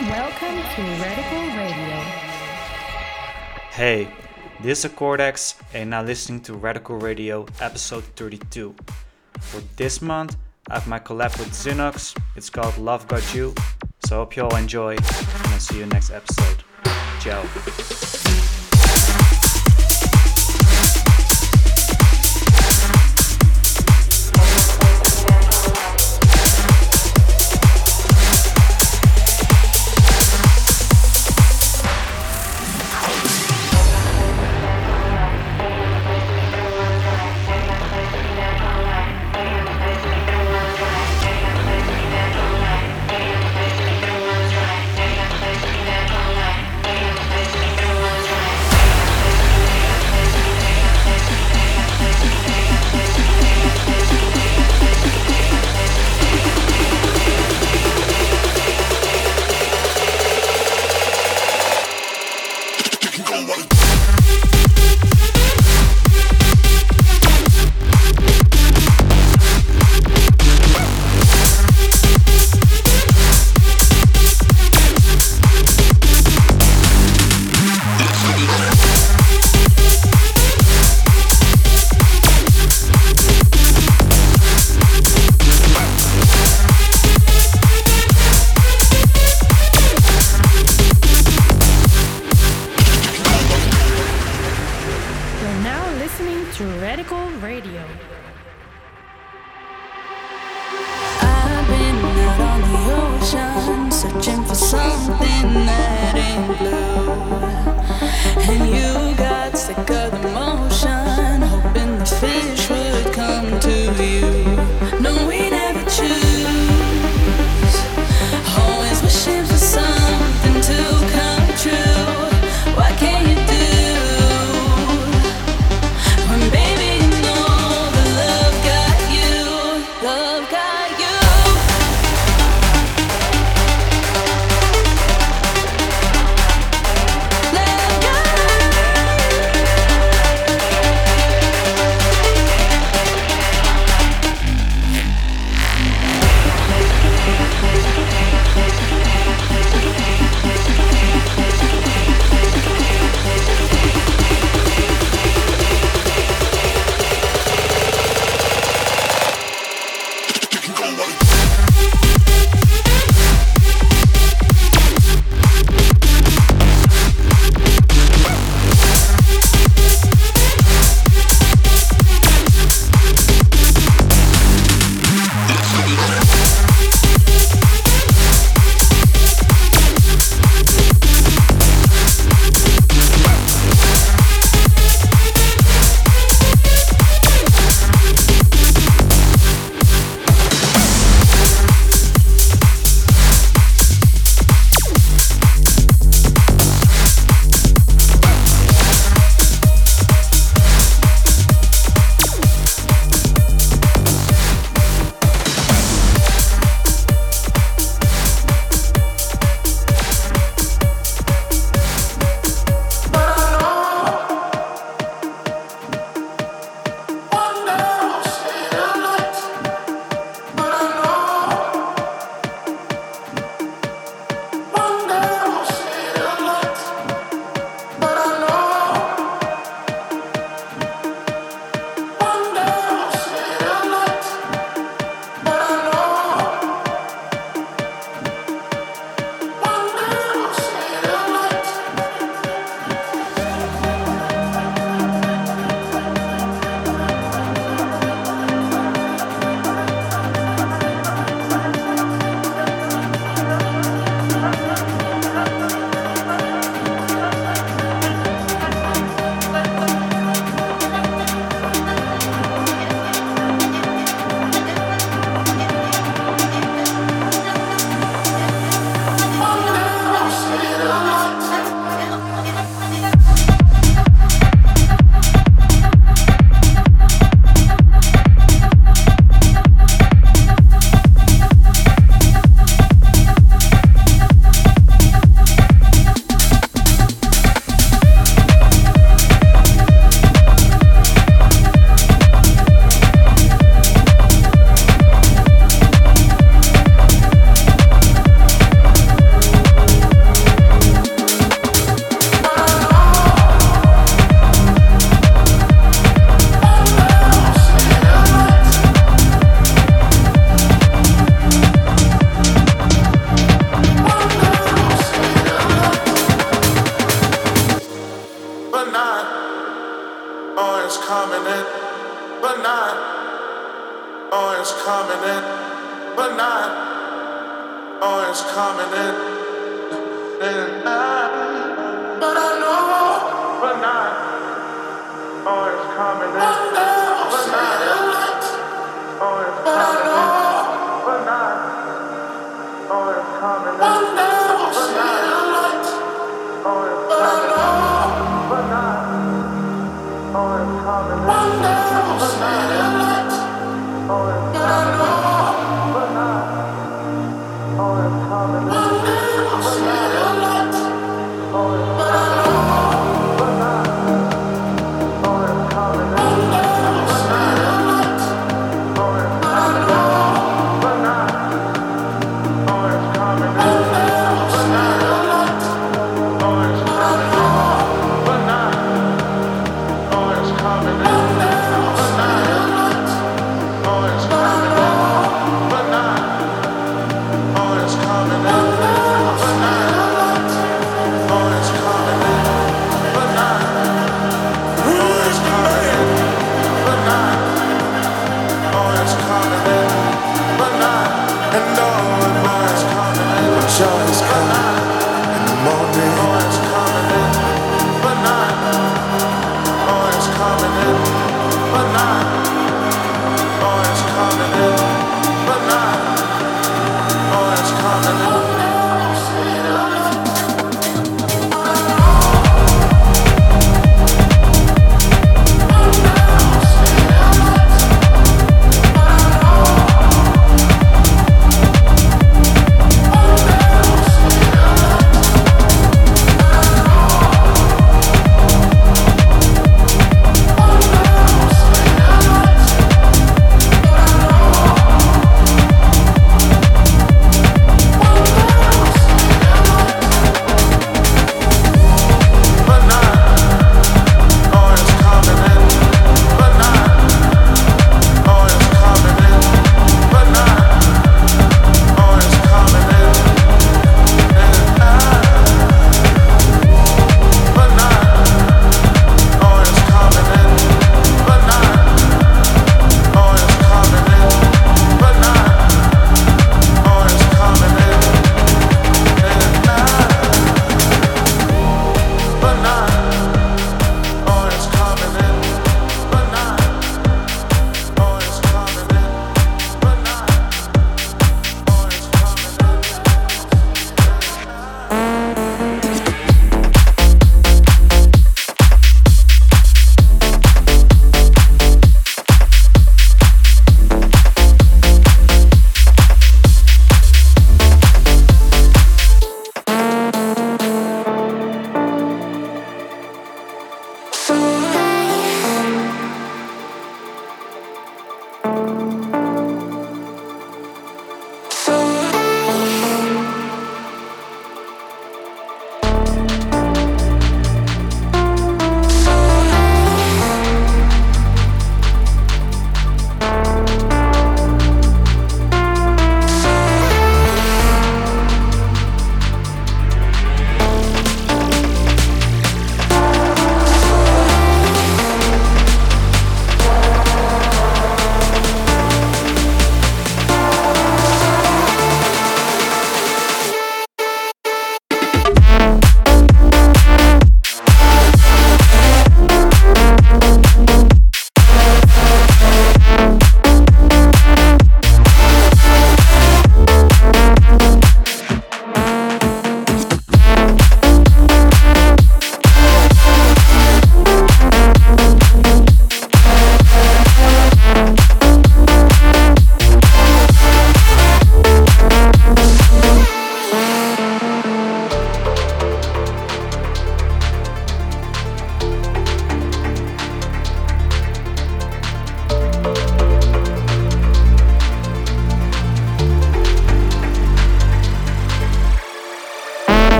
Welcome to Radical Radio. Hey, this is Acortex, and now listening to Radical Radio episode 32. For this month, I have my collab with Xenox. It's called Love Got You. So I hope you all enjoy, and I'll see you next episode. Ciao. But not. Oh, it's coming in. but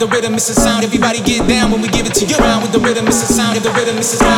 the rhythm, it's a sound. Everybody get down when we give it to you. Round with the rhythm, it's a sound. If the rhythm, it's a sound.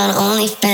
Put your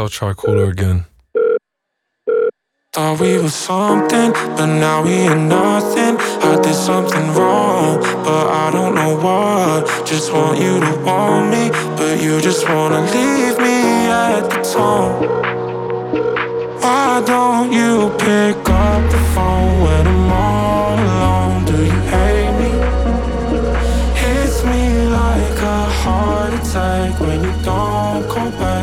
I'll try caller again. Thought we were something, but now we are nothing. I did something wrong, but I don't know what. Just want you to want me, but you just wanna leave me at the tone. Why don't you pick up the phone when I'm all alone? Do you hate me? Hits me like a heart attack when you don't